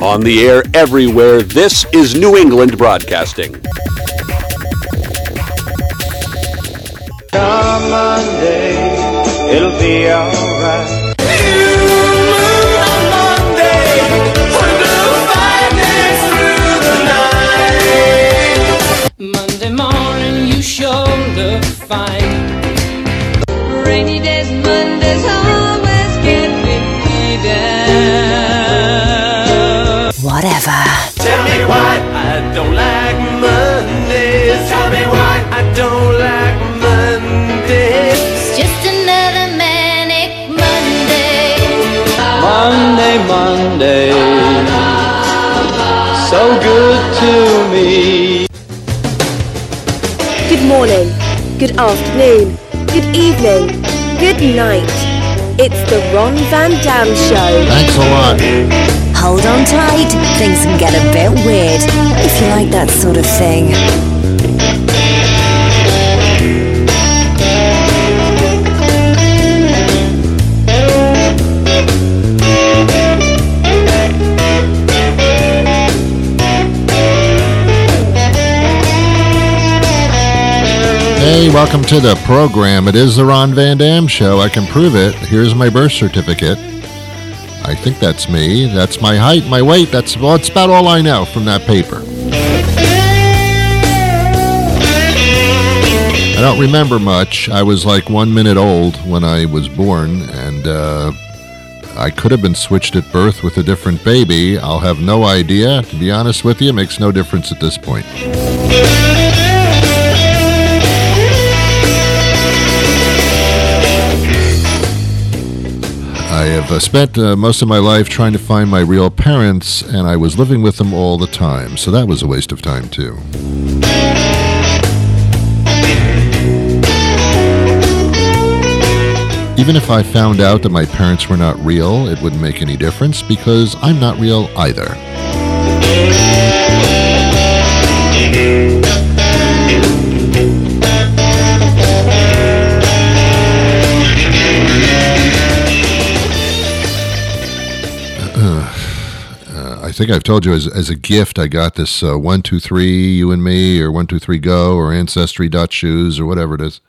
On the air everywhere, this is New England Broadcasting. Come Monday, it'll be alright. Monday morning, you. Rainy days, Whatever. Tell me why I don't like Mondays. Tell me why I don't like Mondays. It's just another manic Monday. Monday, Monday. So good to me. Good morning, good afternoon, good evening, good night. It's the Ron Van Dam Show. Thanks a lot. Hold on tight. Things can get a bit weird if you like that sort of thing. Hey, welcome to the program. It is the Ron Van Dam Show. I can prove it. Here's my birth certificate. I think that's me. That's my height, my weight. That's, well, that's about all I know from that paper. I don't remember much. I was like one minute old when I was born, and uh, I could have been switched at birth with a different baby. I'll have no idea. To be honest with you, it makes no difference at this point. Have uh, spent uh, most of my life trying to find my real parents, and I was living with them all the time, so that was a waste of time, too. Even if I found out that my parents were not real, it wouldn't make any difference because I'm not real either. Think I've told you as, as a gift, I got this uh, 123 You and Me or 123 Go or Ancestry Dot Shoes or whatever it is.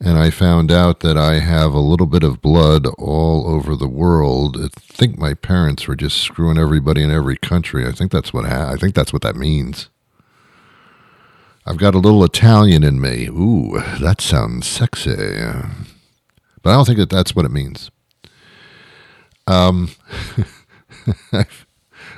And I found out that I have a little bit of blood all over the world. I think my parents were just screwing everybody in every country. I think that's what ha- I think that's what that means. I've got a little Italian in me. Ooh, that sounds sexy. But I don't think that that's what it means. Um,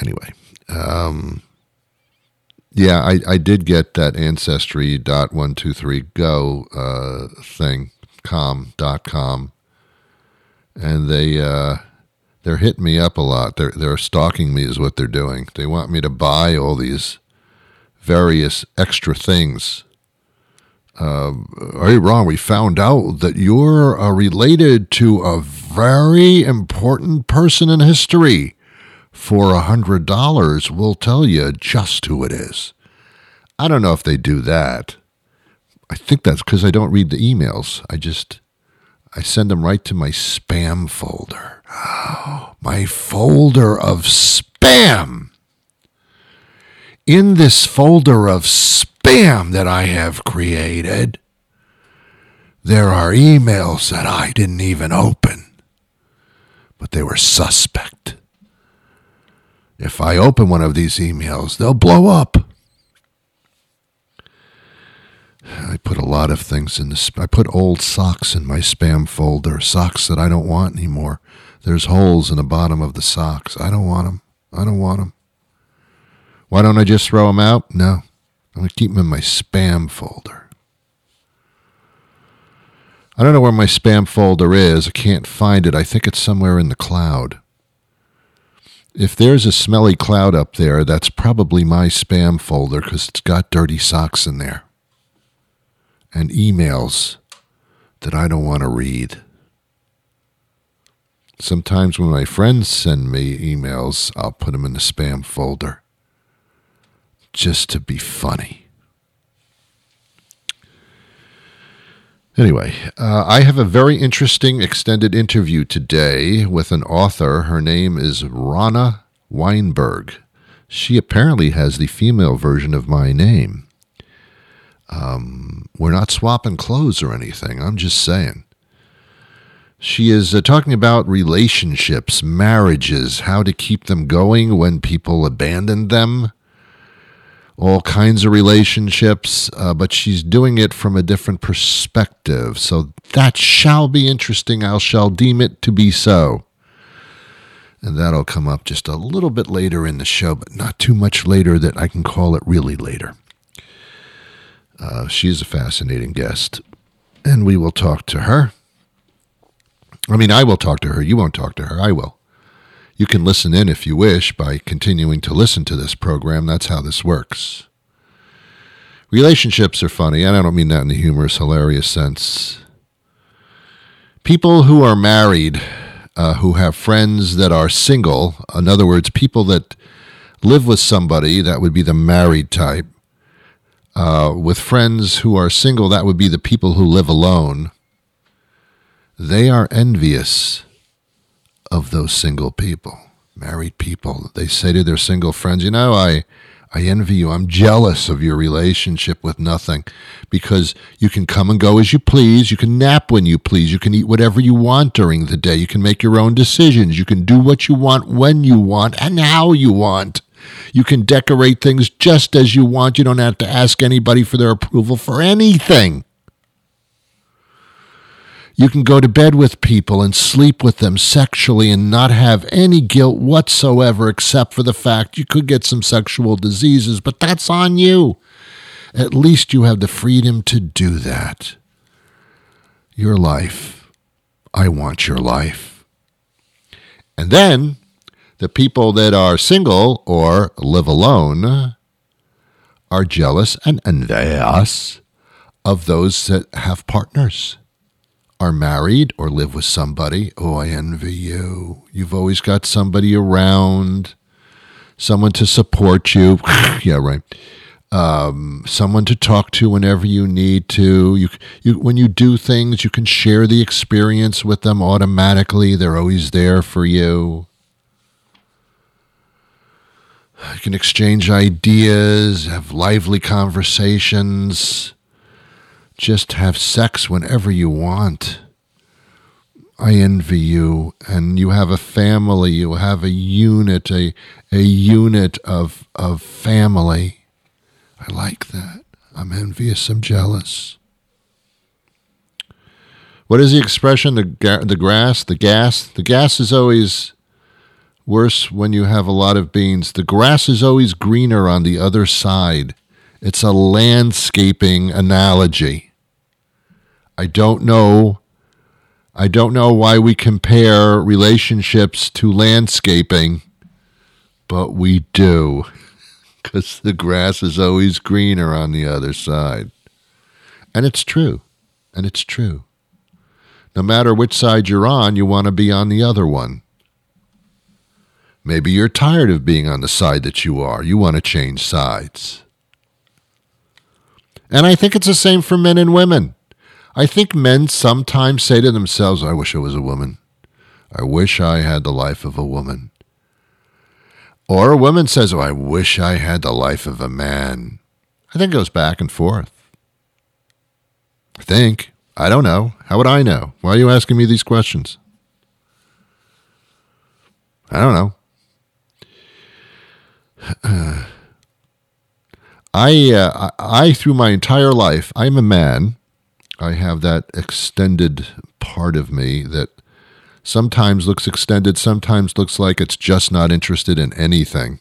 anyway, um, yeah, I, I did get that ancestry dot one two three go uh, thing com dot com, and they uh, they're hitting me up a lot. They're they're stalking me is what they're doing. They want me to buy all these various extra things. Uh, are you wrong? We found out that you're uh, related to a very important person in history for a hundred dollars, we'll tell you just who it is. I don't know if they do that. I think that's because I don't read the emails. I just I send them right to my spam folder. my folder of spam. In this folder of spam that I have created, there are emails that I didn't even open, but they were suspect. If I open one of these emails, they'll blow up. I put a lot of things in this. I put old socks in my spam folder, socks that I don't want anymore. There's holes in the bottom of the socks. I don't want them. I don't want them. Why don't I just throw them out? No. I'm going to keep them in my spam folder. I don't know where my spam folder is. I can't find it. I think it's somewhere in the cloud. If there's a smelly cloud up there, that's probably my spam folder because it's got dirty socks in there and emails that I don't want to read. Sometimes when my friends send me emails, I'll put them in the spam folder just to be funny. Anyway, uh, I have a very interesting extended interview today with an author. Her name is Ronna Wineberg. She apparently has the female version of my name. Um, we're not swapping clothes or anything. I'm just saying. She is uh, talking about relationships, marriages, how to keep them going when people abandon them, all kinds of relationships, uh, but she's doing it from a different perspective. So that shall be interesting. I shall deem it to be so. And that'll come up just a little bit later in the show, but not too much later that I can call it really later. Uh, she's a fascinating guest, and we will talk to her. I mean, I will talk to her. You won't talk to her. I will. You can listen in if you wish by continuing to listen to this program. That's how this works. Relationships are funny, and I don't mean that in a humorous, hilarious sense. People who are married, uh, who have friends that are single, in other words, people that live with somebody, that would be the married type. Uh, with friends who are single, that would be the people who live alone. They are envious of those single people, married people. They say to their single friends, You know, I, I envy you. I'm jealous of your relationship with nothing because you can come and go as you please. You can nap when you please. You can eat whatever you want during the day. You can make your own decisions. You can do what you want when you want and how you want. You can decorate things just as you want. You don't have to ask anybody for their approval for anything. You can go to bed with people and sleep with them sexually and not have any guilt whatsoever, except for the fact you could get some sexual diseases, but that's on you. At least you have the freedom to do that. Your life. I want your life. And then the people that are single or live alone are jealous and envious of those that have partners are married or live with somebody, oh, I envy you. You've always got somebody around, someone to support you. yeah, right. Um, someone to talk to whenever you need to. You, you, when you do things, you can share the experience with them automatically. They're always there for you. You can exchange ideas, have lively conversations just have sex whenever you want. I envy you, and you have a family, you have a unit, a, a unit of, of family. I like that. I'm envious, I'm jealous. What is the expression? The, ga- the grass, the gas? The gas is always worse when you have a lot of beans. The grass is always greener on the other side. It's a landscaping analogy. I don't know. I don't know why we compare relationships to landscaping, but we do. Because the grass is always greener on the other side. And it's true. And it's true. No matter which side you're on, you want to be on the other one. Maybe you're tired of being on the side that you are. You want to change sides. And I think it's the same for men and women. I think men sometimes say to themselves, I wish I was a woman. I wish I had the life of a woman. Or a woman says, Oh, I wish I had the life of a man. I think it goes back and forth. I think. I don't know. How would I know? Why are you asking me these questions? I don't know. I, uh, I, through my entire life, I'm a man I have that extended part of me that sometimes looks extended, sometimes looks like it's just not interested in anything.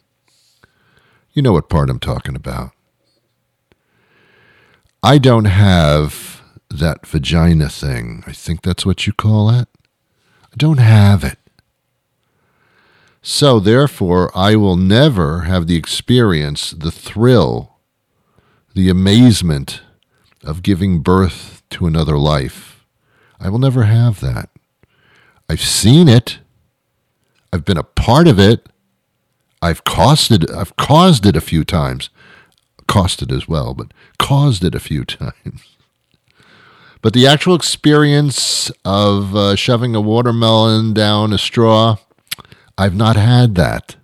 You know what part I'm talking about. I don't have that vagina thing. I think that's what you call it. I don't have it. So, therefore, I will never have the experience, the thrill, the amazement of giving birth to another life. I will never have that. I've seen it. I've been a part of it. I've it. I've caused it a few times. Cost it as well, but caused it a few times. But the actual experience of uh, shoving a watermelon down a straw, I've not had that.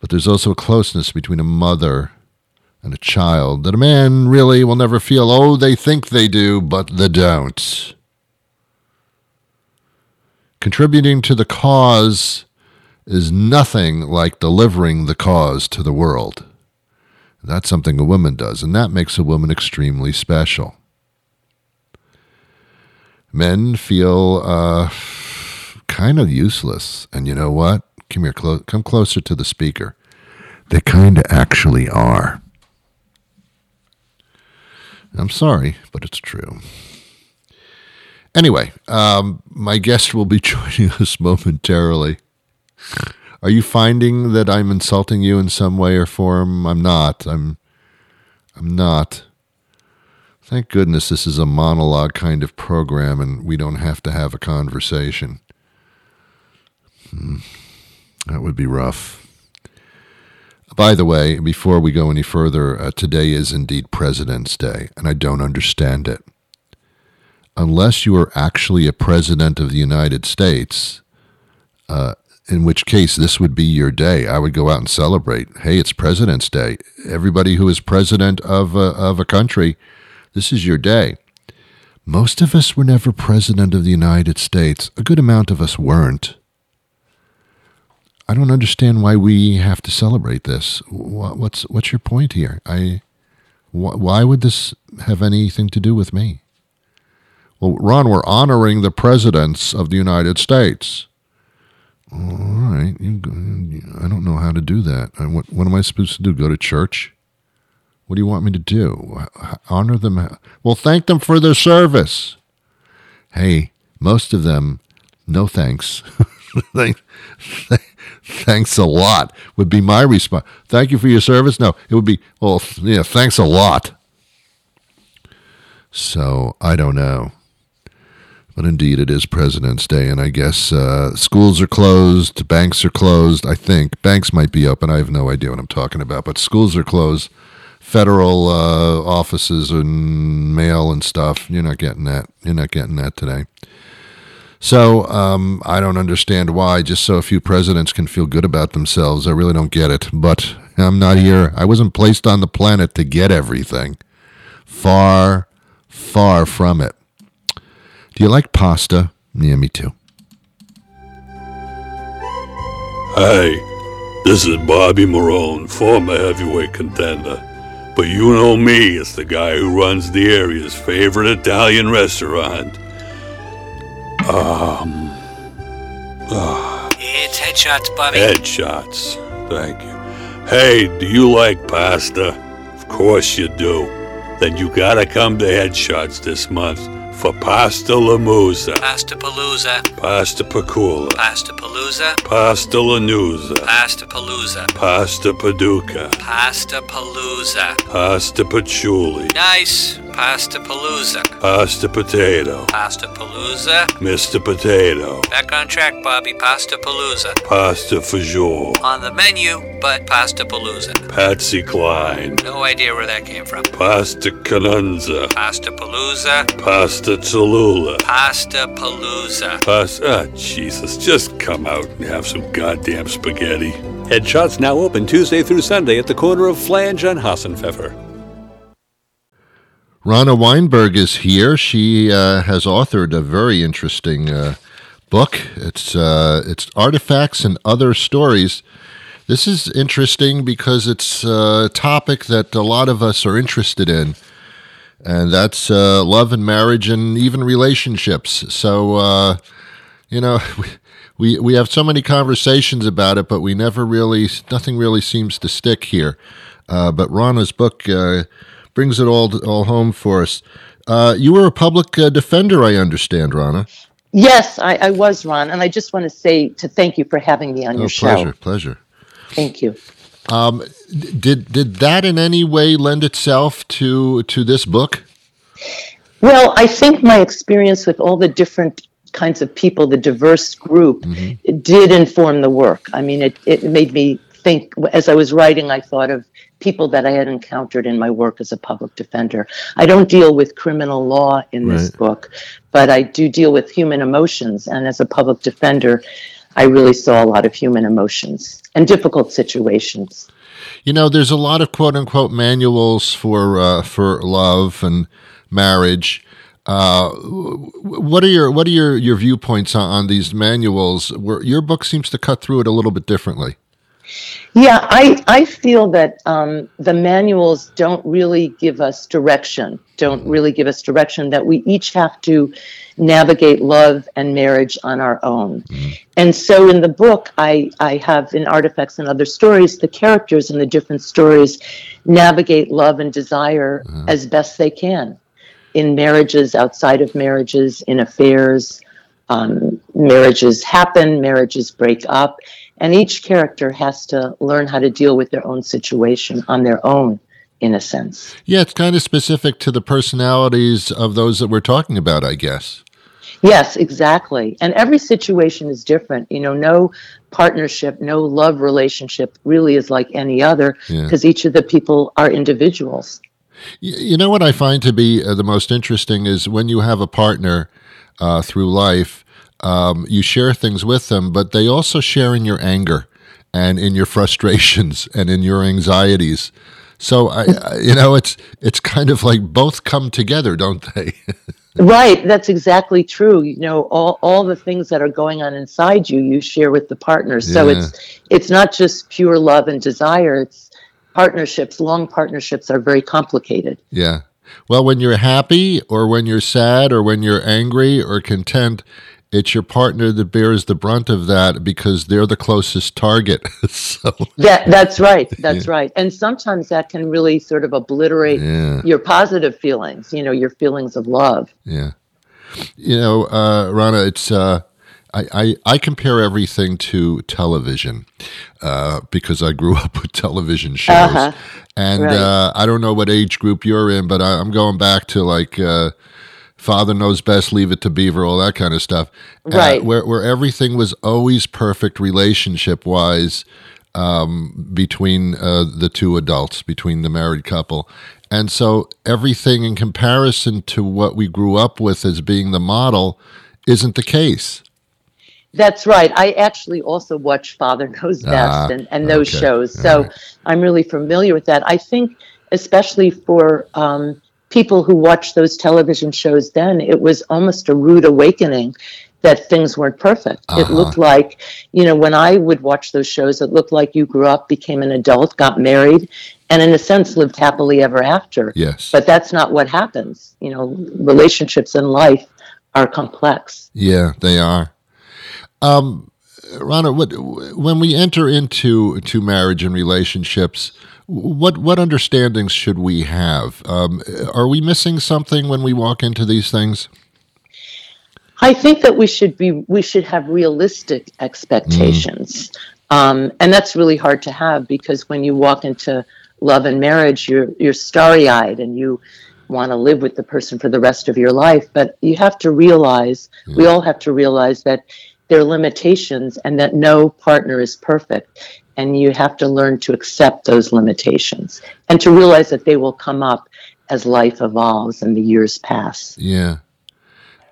But there's also a closeness between a mother and a child that a man really will never feel. Oh, they think they do, but they don't. Contributing to the cause is nothing like delivering the cause to the world. That's something a woman does, and that makes a woman extremely special. Men feel uh, kind of useless, and you know what? Come here, clo- come closer to the speaker. They kind of actually are. I'm sorry, but it's true. Anyway, um, my guest will be joining us momentarily. Are you finding that I'm insulting you in some way or form? I'm not. I'm I'm not. Thank goodness this is a monologue kind of program and we don't have to have a conversation. Hmm. That would be rough. By the way, before we go any further, uh, today is indeed President's Day, and I don't understand it. Unless you are actually a president of the United States, uh, in which case this would be your day. I would go out and celebrate. Hey, it's President's Day. Everybody who is president of a, of a country, this is your day. Most of us were never president of the United States. A good amount of us weren't. I don't understand why we have to celebrate this. Wha- What's what's your point here? I wh- why would this have anything to do with me? Well, Ron, we're honoring the presidents of the United States. All right, you I don't know how to do that. What what am I supposed to do? Go to church? What do you want me to do? Honor them? Well, thank them for their service. Hey, most of them, no thanks. Thank- thanks a lot would be my response. Thank you for your service. No, it would be well, yeah, thanks a lot. So I don't know. But indeed, it is President's Day, and I guess uh, schools are closed, banks are closed. I think banks might be open. I have no idea what I'm talking about, but schools are closed. Federal uh, offices and mail and stuff. You're not getting that. You're not getting that today. So um, I don't understand why. Just so a few presidents can feel good about themselves. I really don't get it. But I'm not here. I wasn't placed on the planet to get everything. Far, far from it. Do you like pasta? Yeah, me too. Hey, this is Bobby Marone, former heavyweight contender. But you know me as the guy who runs the area's favorite Italian restaurant. Um, It's headshots, Bobby. headshots. Thank you. Hey, do you like pasta? Of course you do. Then you gotta come to Headshots this month for Pasta Lamusa, Pasta Palooza. Pasta Pacula, Pasta Palooza. Pasta Lanusa, Pasta Palooza. Pasta Paducah, Pasta Palooza. Pasta Patchouli, Nice. Pasta Palooza. Pasta Potato, Pasta Palooza. Mr. Potato, Back on track, Bobby. Pasta Palooza. Pasta Fajoule, On the menu, but Pasta Palooza. Patsy Cline, No idea where that came from. Pasta Canunza, Pasta Palooza. Pasta Tallulah, Pasta Palooza. Pasta. Ah, Jesus, just come out and have some goddamn spaghetti. Headshots now open Tuesday through Sunday at the corner of Flange and Hassenpfeffer. Ronna Wineberg is here. She uh, has authored a very interesting uh, book. It's uh, it's artifacts and other stories. This is interesting because it's a topic that a lot of us are interested in, and that's uh, love and marriage and even relationships. So, uh, you know, we we have so many conversations about it, but we never really nothing really seems to stick here. Uh, but Ronna's book brings it all all home for us. Uh, you were a public uh, defender, I understand, Ronna. Yes, I, I was, Ron, and I just want to say to thank you for having me on Oh, your pleasure, show. pleasure. Pleasure. Thank you. Um, did did that in any way lend itself to to this book? Well, I think my experience with all the different kinds of people, the diverse group, it did inform the work. I mean, it, it made me think, as I was writing, I thought of people that I had encountered in my work as a public defender. I don't deal with criminal law in this Right. book, but I do deal with human emotions. And as a public defender, I really saw a lot of human emotions and difficult situations. You know, there's a lot of quote unquote manuals for uh, for love and marriage. Uh, what are your what are your, your viewpoints on, on these manuals? Where your book seems to cut through it a little bit differently. Yeah, I, I feel that um, the manuals don't really give us direction, don't really give us direction, that we each have to navigate love and marriage on our own. And so in the book, I, I have in Artifacts and Other Stories, the characters in the different stories navigate love and desire as best they can in marriages, outside of marriages, in affairs. Um, marriages happen, marriages break up, and each character has to learn how to deal with their own situation on their own, in a sense. Yeah, it's kind of specific to the personalities of those that we're talking about, I guess. Yes, exactly. And every situation is different. You know, no partnership, no love relationship really is like any other Yeah. because each of the people are individuals. You know what I find to be uh, the most interesting is when you have a partner uh, through life, um, you share things with them, but they also share in your anger and in your frustrations and in your anxieties. So I, I you know, it's it's kind of like both come together, don't they? Right, that's exactly true. You know, all, all the things that are going on inside you, you share with the partner. So Yeah. it's it's not just pure love and desire. It's partnerships. Long partnerships are very complicated. yeah. Well, when you're happy or when you're sad or when you're angry or content, it's your partner that bears the brunt of that because they're the closest target. so That that's right. That's right. And sometimes that can really sort of obliterate Yeah. your positive feelings. You know, your feelings of love. Yeah. You know, uh, Ronna, it's uh, I, I I compare everything to television uh, because I grew up with television shows, Uh-huh. and Right. uh, I don't know what age group you're in, but I, I'm going back to like. Uh, Father knows best, leave it to Beaver, all that kind of stuff. Uh, Right. where where everything was always perfect relationship wise um, between uh, the two adults, between the married couple. And so everything in comparison to what we grew up with as being the model isn't the case. That's right. I actually also watch Father Knows Best Ah, and, and those okay. shows. So right. I'm really familiar with that. I think, especially for um, people who watched those television shows then, it was almost a rude awakening that things weren't perfect. It Uh-huh. looked like, you know, when I would watch those shows, it looked like you grew up, became an adult, got married, and in a sense lived happily ever after. Yes. But that's not what happens. You know, relationships in life are complex. Yeah, they are. Um, Ronna, what, when we enter into to marriage and relationships, what what understandings should we have? Um, are we missing something when we walk into these things? I think that we should be we should have realistic expectations, um, and that's really hard to have because when you walk into love and marriage, you're you're starry eyed and you want to live with the person for the rest of your life. But you have to realize we all have to realize that there are limitations and that no partner is perfect, and you have to learn to accept those limitations and to realize that they will come up as life evolves and the years pass. Yeah.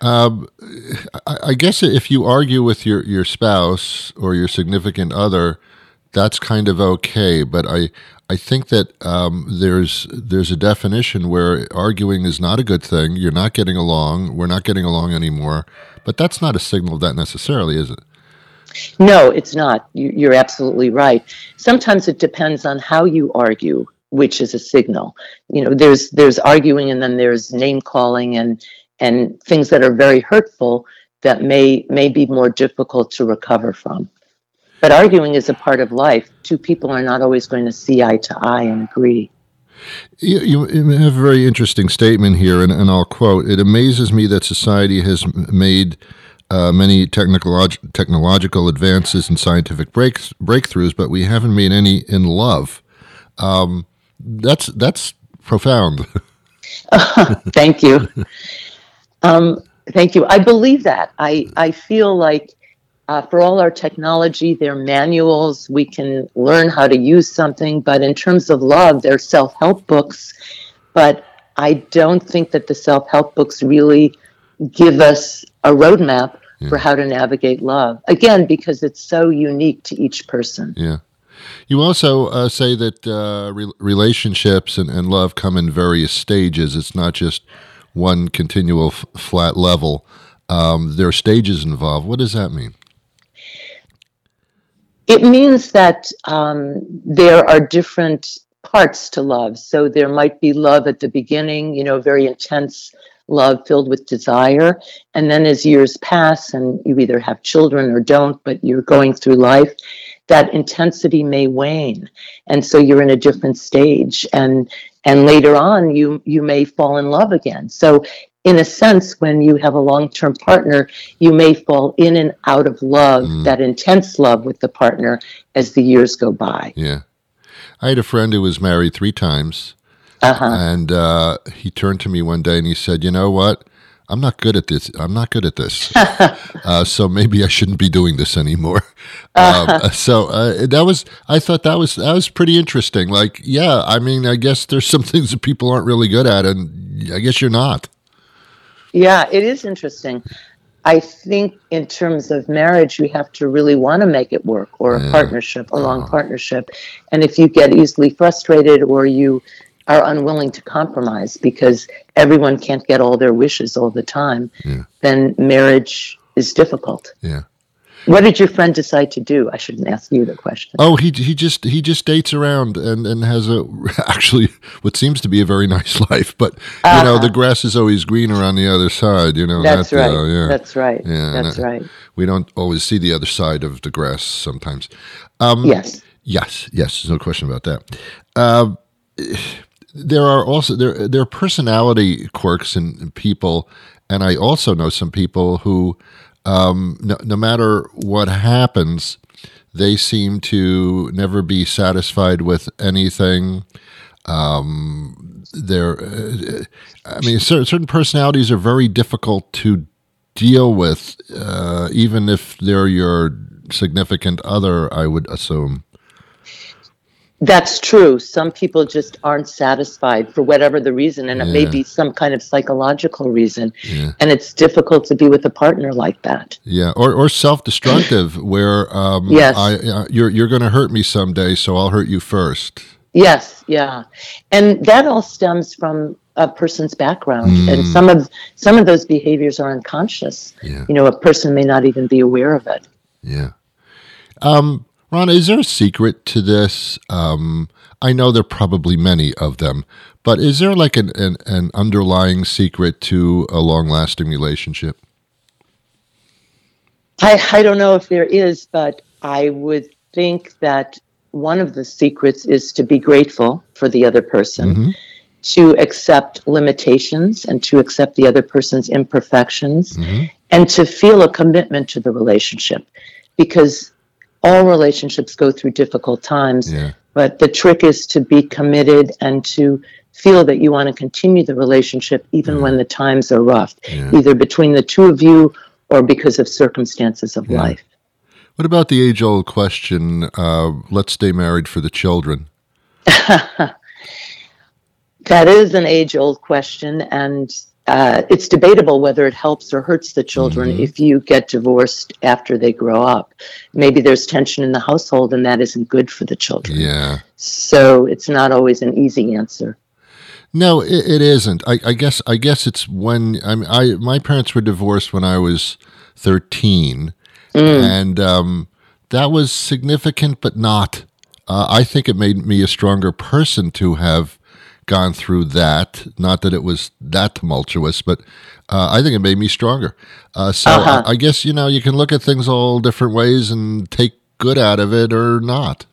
Um, I, I guess if you argue with your, your spouse or your significant other, that's kind of okay. But I, I think that um, there's there's a definition where arguing is not a good thing. You're not getting along. We're not getting along anymore. But that's not a signal of that necessarily, is it? No, it's not. You, you're absolutely right. Sometimes it depends on how you argue, which is a signal. You know, there's there's arguing, and then there's name calling, and and things that are very hurtful that may may be more difficult to recover from. But arguing is a part of life. Two people are not always going to see eye to eye and agree. You, you have a very interesting statement here, and, and I'll quote It amazes me that society has made uh, many technolog- technological advances and scientific breaks- breakthroughs, but we haven't made any in love. Um, that's that's profound. Thank you. Um, thank you. I believe that. I, I feel like uh, for all our technology, they're manuals. We can learn how to use something. But in terms of love, they're self help books. But I don't think that the self help books really give us a roadmap for how to navigate love. Again, because it's so unique to each person. Yeah. You also uh, say that uh, re- relationships and, and love come in various stages. It's not just one continual f- flat level. Um, there are stages involved. What does that mean? It means that um, there are different parts to love. So there might be love at the beginning, you know, very intense love filled with desire. And then as years pass and you either have children or don't, but you're going through life, that intensity may wane. And so you're in a different stage. And and later on you you may fall in love again. So in a sense, when you have a long term partner, you may fall in and out of love, that intense love with the partner as the years go by. Yeah. I had a friend who was married three times. Uh-huh. And uh, he turned to me one day and he said, "You know what? I'm not good at this. I'm not good at this. uh, so maybe I shouldn't be doing this anymore." Um, so uh, that was. I thought that was that was pretty interesting. Like, yeah, I mean, I guess there's some things that people aren't really good at, and I guess you're not. Yeah, it is interesting. I think in terms of marriage, you have to really want to make it work, or a Yeah. partnership, a long uh-huh. partnership. And if you get easily frustrated or you are unwilling to compromise because everyone can't get all their wishes all the time, Yeah. then marriage is difficult. Yeah. What did your friend decide to do? I shouldn't ask you the question. Oh, he he just he just dates around and and has a actually what seems to be a very nice life, but you know the grass is always greener on the other side. You know Uh-huh. That's that, right. uh, yeah. That's right. Yeah, That's I- right. We don't always see the other side of the grass sometimes. Um, Yes. Yes, yes, there's no question about that. Um, there are also there there are personality quirks in, in people, and I also know some people who, um, no, no matter what happens, they seem to never be satisfied with anything. Um, they're, uh, I mean, cer- certain personalities are very difficult to deal with, uh, even if they're your significant other. I would assume. That's true. Some people just aren't satisfied for whatever the reason, and it may Yeah. be some kind of psychological reason. Yeah. And it's difficult to be with a partner like that. Yeah, or or self-destructive, where um, Yes. I, uh, you're you're going to hurt me someday, so I'll hurt you first. Yes, yeah. And that all stems from a person's background. And some of some of those behaviors are unconscious. Yeah. You know, a person may not even be aware of it. Yeah. Um, Ron, is there a secret to this? Um, I know there are probably many of them, but is there like an, an, an underlying secret to a long-lasting relationship? I, I don't know if there is, but I would think that one of the secrets is to be grateful for the other person, to accept limitations and to accept the other person's imperfections, and to feel a commitment to the relationship. Because all relationships go through difficult times, Yeah. but the trick is to be committed and to feel that you want to continue the relationship even when the times are rough, either between the two of you or because of circumstances of life. What about the age-old question? Uh, let's stay married for the children. That is an age old question, and uh, it's debatable whether it helps or hurts the children if you get divorced after they grow up. Maybe there's tension in the household, and that isn't good for the children. Yeah. So it's not always an easy answer. No, it, it isn't. I, I guess I guess it's when I mean, I my parents were divorced when I was thirteen, and um, that was significant, but not. Uh, I think it made me a stronger person to have gone through that. Not that it was that tumultuous, but uh, I think it made me stronger. Uh, so Uh-huh. I, I guess you know you can look at things all different ways and take good out of it or not.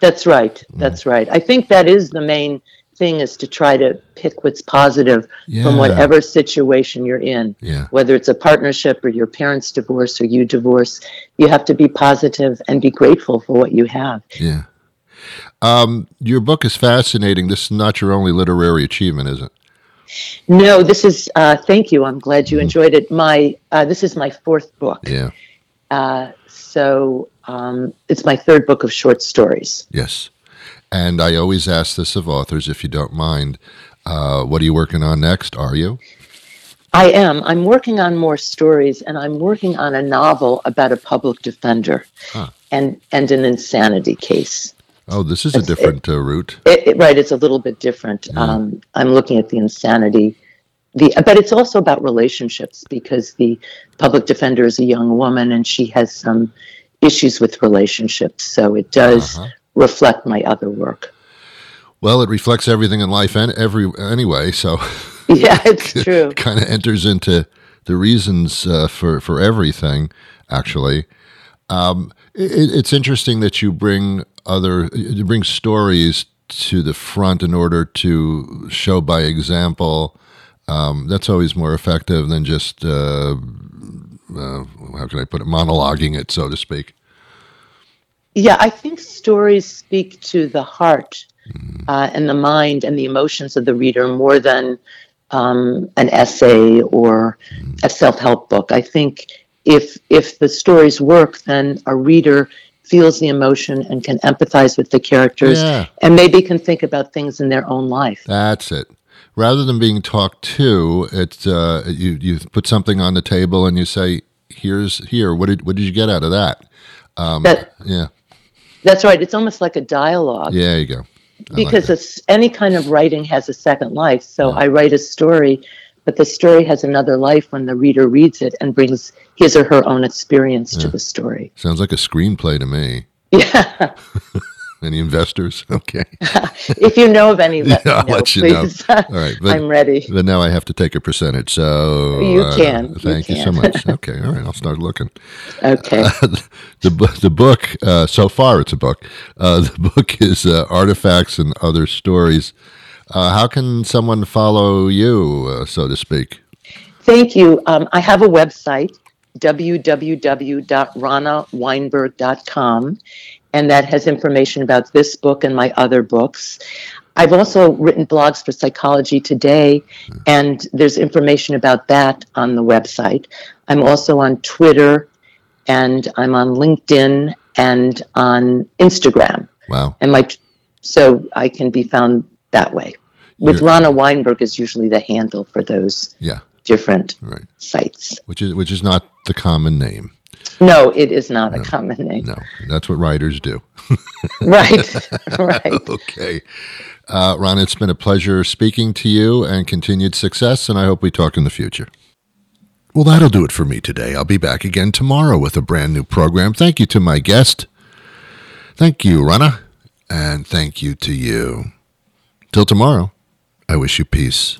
That's right. That's right. I think that is the main thing is to try to pick what's positive Yeah. from whatever situation you're in. Yeah. Whether it's a partnership or your parents divorce or you divorce, you have to be positive and be grateful for what you have. Yeah. Um, your book is fascinating. This is not your only literary achievement, is it? No, this is. Uh, thank you. I'm glad you enjoyed it. My uh, this is my fourth book. Yeah. Uh, so um, it's my third book of short stories. Yes. And I always ask this of authors, if you don't mind. Uh, what are you working on next? Are you? I am. I'm working on more stories, and I'm working on a novel about a public defender Huh. and and an insanity case. Oh, this is a different uh, route. It, it- right, it's a little bit different. Um, I'm looking at the insanity, the but it's also about relationships because the public defender is a young woman and she has some issues with relationships. So it does Uh-huh. reflect my other work. Well, it reflects everything in life and every anyway, so Yeah, it's true. kind of enters into the reasons uh, for for everything. Actually, um, it, it's interesting that you bring other you bring stories to the front in order to show by example. Um, that's always more effective than just uh, uh, how can I put it, monologuing it, so to speak. Yeah, I think stories speak to the heart uh, and the mind and the emotions of the reader more than um, an essay or a self-help book. I think if if the stories work, then a reader feels the emotion and can empathize with the characters Yeah. and maybe can think about things in their own life. That's it. Rather than being talked to, it's uh, you you put something on the table and you say, "Here's here. What did what did you get out of that?" Um, That- yeah, That's right. It's almost like a dialogue. yeah. There you go. I because it's, any kind of writing has a second life. So I write a story, but the story has another life when the reader reads it and brings his or her own experience to the story. sounds like a screenplay to me. Yeah. Any investors? Okay. if you know of any, let Yeah, I'll know, let you know. All right, but- I'm ready. But now I have to take a percentage. So You uh, can, you Thank you, so can. much. Okay. All right. I'll start looking. Okay. the the book uh, so far it's a book. Uh, the book is uh, artifacts and other stories. Uh, how can someone follow you, uh, so to speak? Thank you. Um, I have a website, www.ronnawineberg.com, and that has information about this book and my other books. I've also written blogs for Psychology Today, and there's information about that on the website. I'm also on Twitter, and I'm on LinkedIn and on Instagram. Wow. And my so I can be found that way. With You're- Ronna Wineberg is usually the handle for those Yeah. different Right. sites. Which is which is not the common name. No, it is not a common name. No, that's what writers do. Right, right. okay. Uh, Ron, it's been a pleasure speaking to you and continued success, and I hope we talk in the future. Well, that'll do it for me today. I'll be back again tomorrow with a brand new program. Thank you to my guest. Thank you, Ronna. And thank you to you. Till tomorrow, I wish you peace.